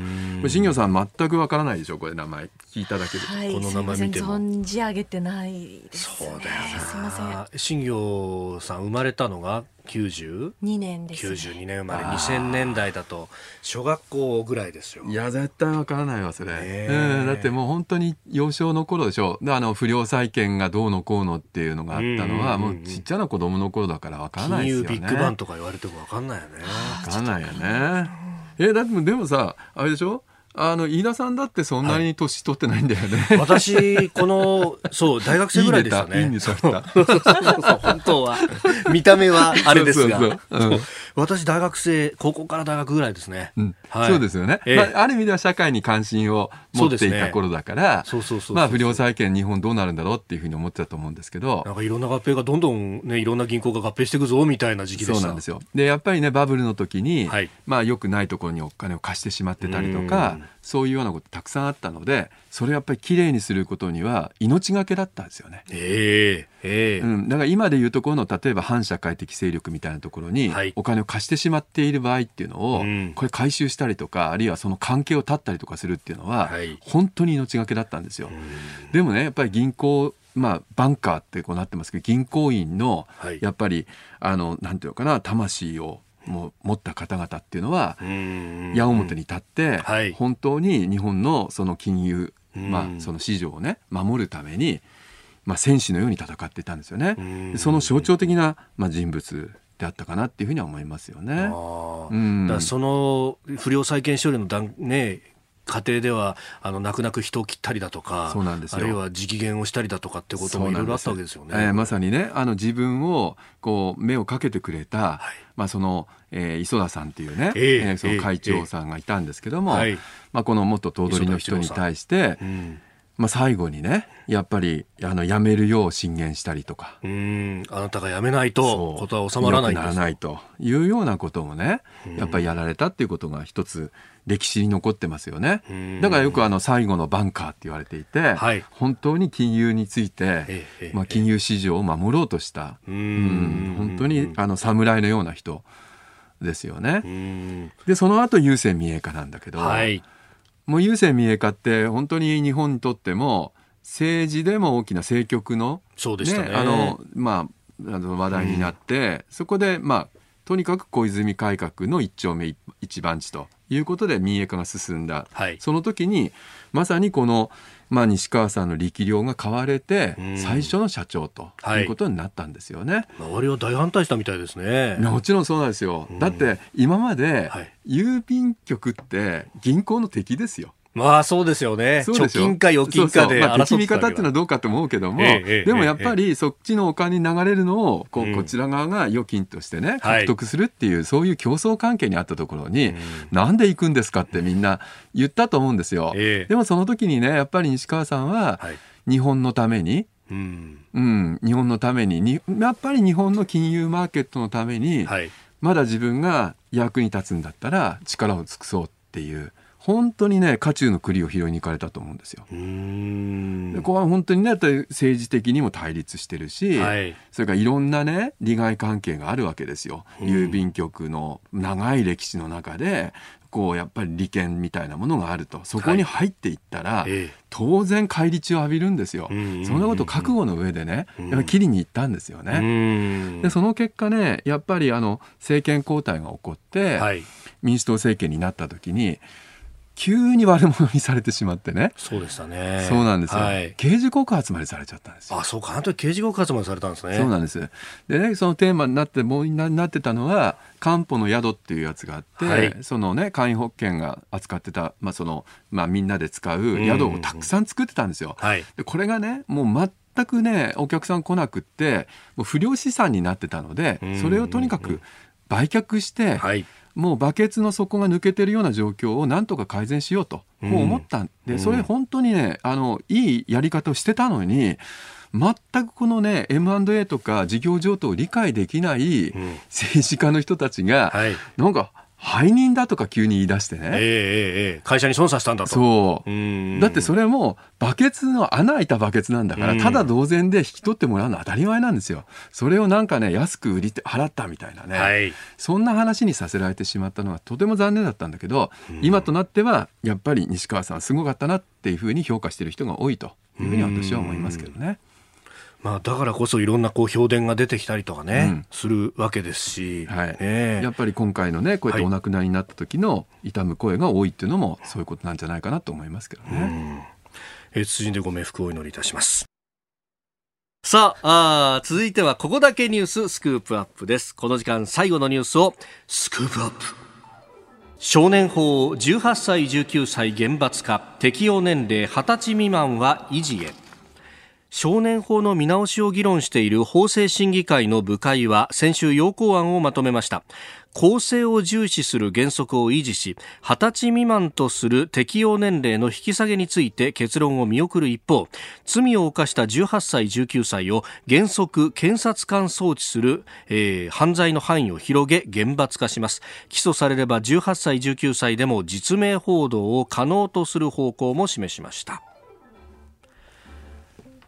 新業さん全くわからないでしょこれ名前聞いただけで、はい、この名前見ても。存じ上げてないです、ね、そうだよすみません。新業さん生まれたのが92年です、ね、92年生まれ。2000年代だと小学校ぐらいですよ。いや絶対わからないわそれ、え。ー、だってもう本当に幼少の頃でしょ。あの不良債権がどうのこうのっていうのがあったのは、もうちっちゃな子供の頃だからわからないですよね。金融ビッグバンとか言われてもわかんないよね。わかんないよね。えだってでもさあれでしょ？あの飯田さんだってそんなに年取ってないんだよね、はい、私このそう 大学生ぐらいでしたね。いいん そうそう本当は。見た目はあれですが私大学生高校から大学ぐらいですね、うん。はい、そうですよね、えー、まあ、ある意味では社会に関心を持っていた頃だからまあ不良債権日本どうなるんだろうっていうふうに思ってたと思うんですけど。なんかいろんな合併がどんどんねいろんな銀行が合併していくぞみたいな時期でそうなんですよ。でやっぱりねバブルの時に、はい、まあよくないところにお金を貸してしまってたりとかそういうようなことたくさんあったのでそれをやっぱりきれいにすることには命がけだったんですよね。えーえー、うん、だから今でいうところの例えば反社会的勢力みたいなところにお金を貸してしまっている場合っていうのを、はい、これ回収したりとかあるいはその関係を断ったりとかするっていうのは、はい、本当に命がけだったんですよ。でもねやっぱり銀行まあ、バンカーってこうなってますけど銀行員のやっぱり、はい、あのなんていうのかな魂をも持った方々っていうのは矢面に立って、はい、本当に日本のその金融、まあ、その市場をね守るために、まあ、戦士のように戦っていたんですよね。その象徴的な、まあ、人物であったかなっていうふうには思いますよね。うん、だその不良債権処理の段、ね、家庭ではあの泣く泣く人を切ったりだとかそうなんですあるいは直言をしたりだとかってこともいろいろあったわけですよね。えー、まさにねあの自分をこう目をかけてくれた、はい、まあ、その、えー、磯田さんっていうね、えー、えー、その会長さんがいたんですけども、えー、まあ、この元頭取の人に対して、まあ、最後にねやっぱりあの辞めるよう進言したりとか。うんあなたが辞めないとことは収まらないならないと。いうようなこともねやっぱりやられたっていうことが一つ歴史に残ってますよね。だからよくあの最後のバンカーって言われていて、はい、本当に金融について、まあ、金融市場を守ろうとしたうん。本当にあの侍のような人ですよね。でその後郵政民営化なんだけど、はい、もう郵政民営化って本当に日本にとっても政治でも大きな政局のそうでしたね、ね、あのまああの話題になって、そこでまあとにかく小泉改革の一丁目一番地ということで民営化が進んだ、はい、その時にまさにこの、まあ、西川さんの力量が買われて最初の社長ということになったんですよね。はい、周りは大反対したみたいですね。もちろんそうなんですよ。だって今まで郵便局って銀行の敵ですよ。まあそうですよね。貯金か預金かでまあ、敵味方っていうのはどうかと思うけども、ええ、でもやっぱりそっちのお金に流れるのをこう、こちら側が預金としてね獲得するっていう、はい、そういう競争関係にあったところに、うん、なんで行くんですかってみんな言ったと思うんですよ。え、でもその時にねやっぱり西川さんは日本のために、うん、うん、日本のためににやっぱり日本の金融マーケットのために、はい、まだ自分が役に立つんだったら力を尽くそうっていう。本当にね渦中の栗を拾いに行かれたと思うんですよ。でここは本当にね政治的にも対立してるし、はい、それからいろんなね利害関係があるわけですよ。郵便局の長い歴史の中でこうやっぱり利権みたいなものがあると。そこに入っていったら、はい、当然返り血を浴びるんですよ、そんなこと覚悟の上でねやっぱり切りに行ったんですよね。でその結果ねやっぱりあの政権交代が起こって、はい、民主党政権になった時に急に悪者にされてしまってね。そうでしたね。そうなんですよ。はい、刑事告発までされちゃったんですよ。あ、そうか。あの時刑事告発までされたんですね。そうなんです。でね、そのテーマになって、もうななってたのは、漢方の宿っていうやつがあって、はい、そのね、簡易保険が扱ってた、まあその、まあみんなで使う宿をたくさん作ってたんですよ。はい、でこれがね、もう全くね、お客さん来なくって、もう不良資産になってたので、それをとにかく売却して、はいもうバケツの底が抜けてるような状況をなんとか改善しようと、こう思った。ん。で、それ本当にね、あの、いいやり方をしてたのに、全くこのね M&A とか事業譲渡を理解できない政治家の人たちが、なんか背任だとか急に言い出してね。ええ会社に損させたんだと。そう。だってそれもバケツの穴開いたバケツなんだから、ただ同然で引き取ってもらうのは当たり前なんですよ。それをなんかね、安く売りて払ったみたいなね、はい、そんな話にさせられてしまったのはとても残念だったんだけど、今となってはやっぱり西川さんすごかったなっていうふうに評価している人が多いというふうに私は思いますけどね。まあ、だからこそいろんなこう評伝が出てきたりとかね、うん、するわけですし、はいね、やっぱり今回のねこうやってお亡くなりになった時の痛む声が多いっていうのもそういうことなんじゃないかなと思いますけどね。えー、辻でご冥福をお祈りいたします。さああ、続いてはここだけニューススクープアップです。この時間最後のニュースをスクープアップ。少年法18歳19歳厳罰化適用年齢20歳未満は維持へ少年法の見直しを議論している法制審議会の部会は先週要項案をまとめました。公正を重視する原則を維持し20歳未満とする適用年齢の引き下げについて結論を見送る一方罪を犯した18歳19歳を原則検察官送致する、えー、犯罪の範囲を広げ厳罰化します。起訴されれば18歳19歳でも実名報道を可能とする方向も示しました。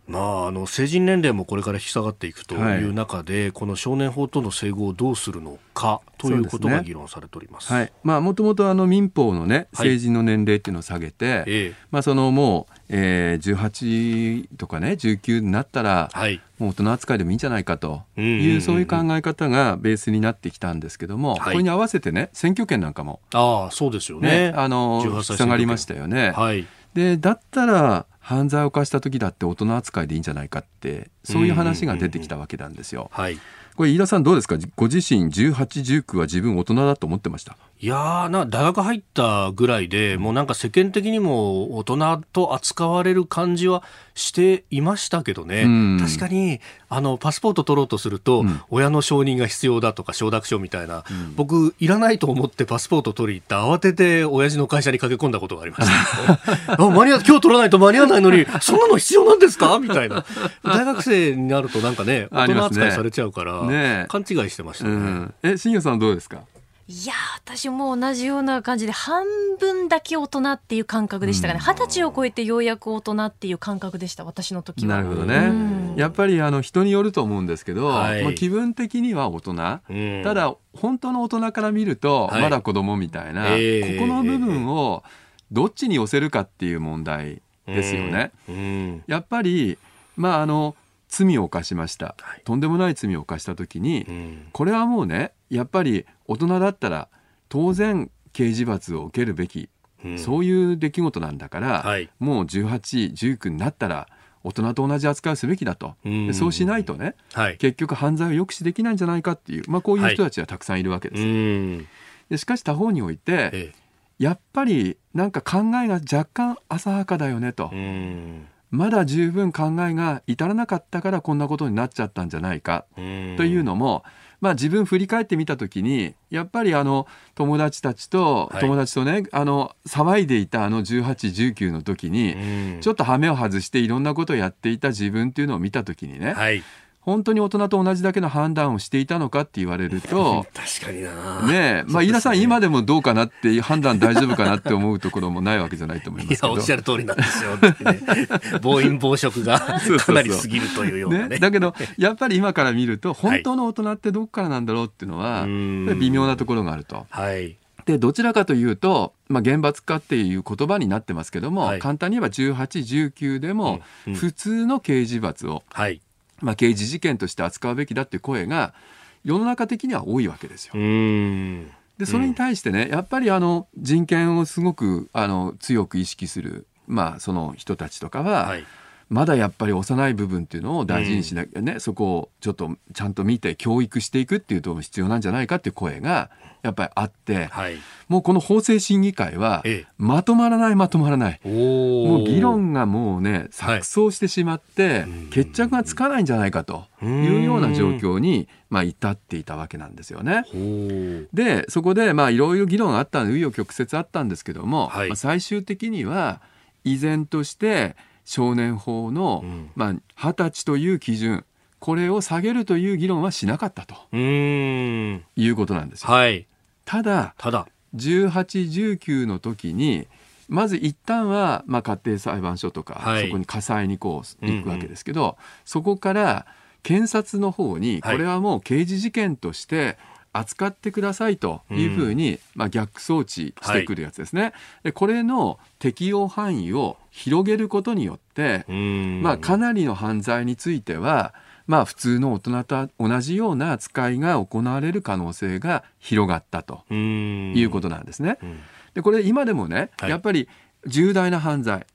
まあ、あの成人年齢もこれから引き下がっていくという中で、はい、この少年法との整合をどうするのかということが議論されております。もともとあの民法のね成人の年齢っていうのを下げて、はい、まあそのもう、えー、18とかね19になったら、はい、もう大人扱いでもいいんじゃないかという,、そういう考え方がベースになってきたんですけども、これに合わせてね選挙権なんかもああそうですよね、ね、あの下がりましたよね。はい、でだったら犯罪を犯した時だって大人扱いでいいんじゃないかってそういう話が出てきたわけなんですよ。はい、これ飯田さんどうですか？ご自身1819は自分大人だと思ってました？いやな大学入ったぐらいでもうなんか世間的にも大人と扱われる感じはしていましたけどね、うん、確かにあのパスポート取ろうとすると、うん、親の承認が必要だとか承諾書みたいな、うん、僕いらないと思ってパスポート取り行った慌てて親父の会社に駆け込んだことがありました。あ間に合今日取らないと間に合わないのに そんなの必要なんですか？みたいな。大学生になるとなんかね大人扱いされちゃうから、ね、勘違いしてましたね、え新谷さんどうですか？いや私も同じような感じで半分だけ大人っていう感覚でしたがね。二十、歳を超えてようやく大人っていう感覚でした私の時は。なるほどね、うん、やっぱりあの人によると思うんですけど、はい、まあ、気分的には大人、うん、ただ本当の大人から見るとまだ子供みたいな、はい、ここの部分をどっちに寄せるかっていう問題ですよね、うん、やっぱりまああの罪を犯しました、はい、とんでもない罪を犯した時に、これはもうねやっぱり大人だったら当然刑事罰を受けるべき、うん、そういう出来事なんだから、はい、もう1819になったら大人と同じ扱いをすべきだと、そうしないとね、はい、結局犯罪を抑止できないんじゃないかっていう、まあ、こういう人たちはたくさんいるわけです。はい、でしかし他方において、ええ、やっぱりなんか考えが若干浅はかだよねと。まだ十分考えが至らなかったからこんなことになっちゃったんじゃないか。というのもまあ、自分振り返ってみた時にやっぱりあの友達たちと、友達とねあの騒いでいたあの1819の時に、ちょっと羽目を外していろんなことをやっていた自分っていうのを見た時にね、はい本当に大人と同じだけの判断をしていたのかって言われると 確かにな。ねまあ飯田さん、今でもどうかなって判断大丈夫かなって思うところもないわけじゃないと思いますけど。おっしゃる通りなんですよ、ね、暴飲暴食がかなり過ぎるというようなね、ね、だけどやっぱり今から見ると本当の大人ってどこからなんだろうっていうのは微妙なところがあると。はい。でどちらかというと、まあ、厳罰化っていう言葉になってますけども、はい、簡単に言えば18、19でも普通の刑事罰を、うんうんまあ、刑事事件として扱うべきだっていう声が世の中的には多いわけですよ。でそれに対してね、やっぱりあの人権をすごくあの強く意識する、まあ、その人たちとかは、はいまだやっぱり幼い部分っていうのを大事にしなきゃね、うん、そこをちょっとちゃんと見て教育していくっていうと必要なんじゃないかっていう声がやっぱりあって、はい、もうこの法制審議会はまとまらないまとまらない。もう議論がもうね錯綜してしまって、はい、決着がつかないんじゃないかというような状況にまあ至っていたわけなんですよね。でそこでまあいろいろ議論あった紆余曲折あったんですけども、はい、まあ、最終的には依然として少年法の、うん、まあ、20歳という基準これを下げるという議論はしなかったということなんですよ。はい、ただただ。1819の時にまず一旦は、まあ、家庭裁判所とか、はい、そこに家裁にこう行くわけですけど、うんうん、そこから検察の方にこれはもう刑事事件として扱ってくださいというふうに、まあ、逆装置してくるやつですね。はい、でこれの適用範囲を広げることによって、まあ、かなりの犯罪については、まあ、普通の大人と同じような扱いが行われる可能性が広がったということなんですね。でこれ今でもね、はい、やっぱり重大な犯罪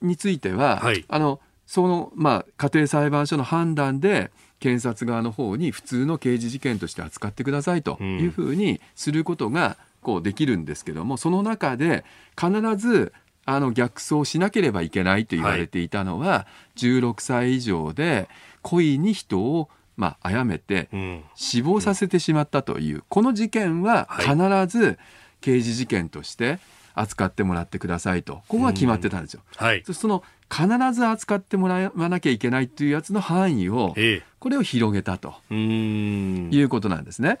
については、はい、あのその、まあ、家庭裁判所の判断で検察側の方に普通の刑事事件として扱ってくださいというふうにすることがこうできるんですけどもその中で必ずあの逆走しなければいけないと言われていたのは、はい、16歳以上で故意に人をまあ、殺めて死亡させてしまったという、この事件は必ず刑事事件として扱ってもらってくださいと。ここが決まってたんですよ。はい、その必ず扱ってもらわなきゃいけないっていうやつの範囲を、これを広げたと。いうことなんですね。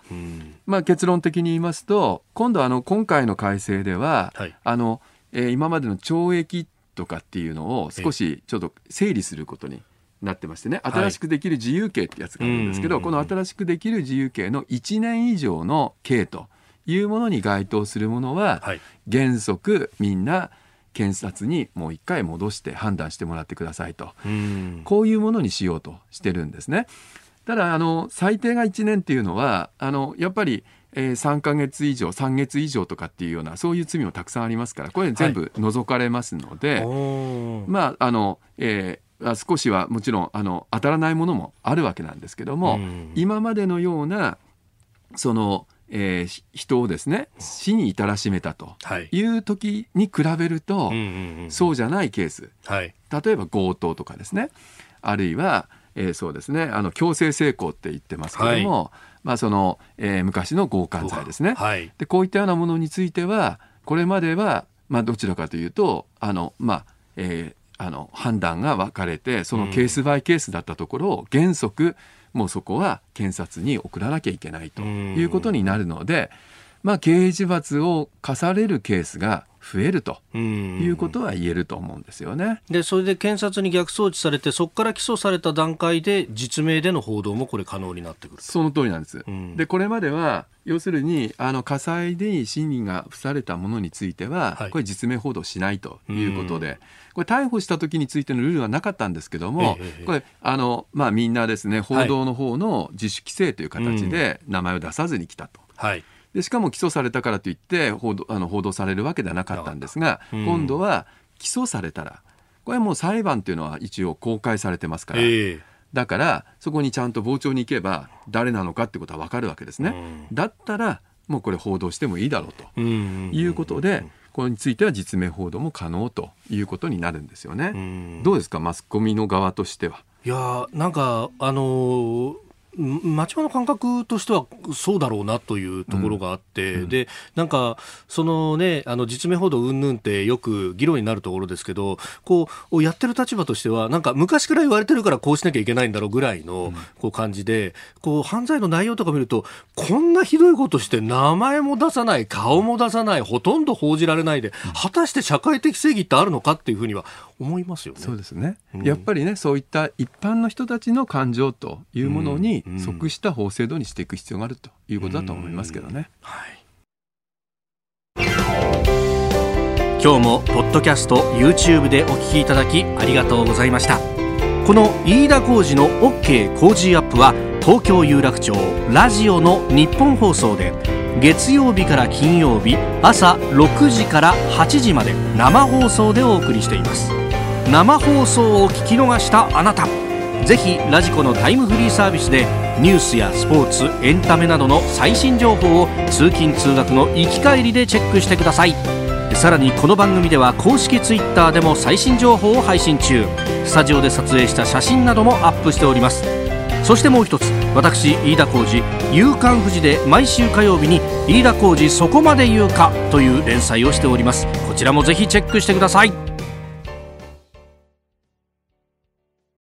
まあ、結論的に言いますと今度あの今回の改正では、はい、あのえー、今までの懲役とかっていうのを少しちょっと整理することになってましてね。新しくできる自由刑ってやつがあるんですけど、この新しくできる自由刑の1年以上の刑というものに該当するものは、原則みんな検察にもう一回戻して判断してもらってくださいと、こういうものにしようとしてるんですね。ただあの最低が1年っていうのはあのやっぱりえー、3か月以上3月以上とかっていうようなそういう罪もたくさんありますからこれ全部除かれますので、はい、まああの、えー、少しはもちろんあの当たらないものもあるわけなんですけども、今までのようなそのえー、人をですね死に至らしめたとい。う時に比べると、そうじゃないケース、はい、例えば強盗とかですね。あるいは、えー、そうですねあの強制性交って言ってますけども、はい、まあそのえー、昔の強姦罪ですね、はい、でこういったようなものについてはこれまでは、まあ、どちらかというとあの、まあえー、あの判断が分かれてそのケースバイケースだったところを原則もうそこは検察に送らなきゃいけないということになるので、まあ、刑事罰を課されるケースが増えるということは言えると思うんですよね。でそれで検察に逆送致されてそこから起訴された段階で実名での報道もこれ可能になってくるその通りなんです。うん、でこれまでは要するにあの火災で審理が付されたものについては、はい、これ実名報道しないということで、これ逮捕した時についてのルールはなかったんですけども、ええ、これあの、まあ、みんなですね報道の方の自主規制という形で名前を出さずに来たと。はいでしかも起訴されたからといって報道あの報道されるわけではなかったんですが、うん、今度は起訴されたらこれはもう裁判というのは一応公開されてますから、えー、だからそこにちゃんと傍聴に行けば誰なのかってことは分かるわけですね、うん、だったらもうこれ報道してもいいだろうということで、これについては実名報道も可能ということになるんですよね。どうですか？マスコミの側としては。いやなんかあのー町場の感覚としてはそうだろうなというところがあって、うん。うん、でなんかそのねあの実名報道云々ってよく議論になるところですけどこうやってる立場としてはなんか昔から言われてるからこうしなきゃいけないんだろうぐらいのこう感じで、こう犯罪の内容とか見るとこんなひどいことして名前も出さない顔も出さないほとんど報じられないで果たして社会的正義ってあるのかっていうふうには思いますよね。そうですね、うん、やっぱりねそういった一般の人たちの感情というものに即した法制度にしていく必要があるということだと思いますけどね。はい。今日もポッドキャスト YouTube でお聞きいただきありがとうございました。この飯田浩司の OK 工事アップは東京有楽町ラジオの日本放送で月曜日から金曜日朝6時から8時まで生放送でお送りしています。生放送を聞き逃したあなたぜひラジコのタイムフリーサービスでニュースやスポーツエンタメなどの最新情報を通勤通学の行き帰りでチェックしてください。さらにこの番組では公式 Twitter でも最新情報を配信中。スタジオで撮影した写真などもアップしております。そしてもう一つ私飯田浩司「夕刊富士」で毎週火曜日に「飯田浩司そこまで言うか」という連載をしております。こちらもぜひチェックしてください。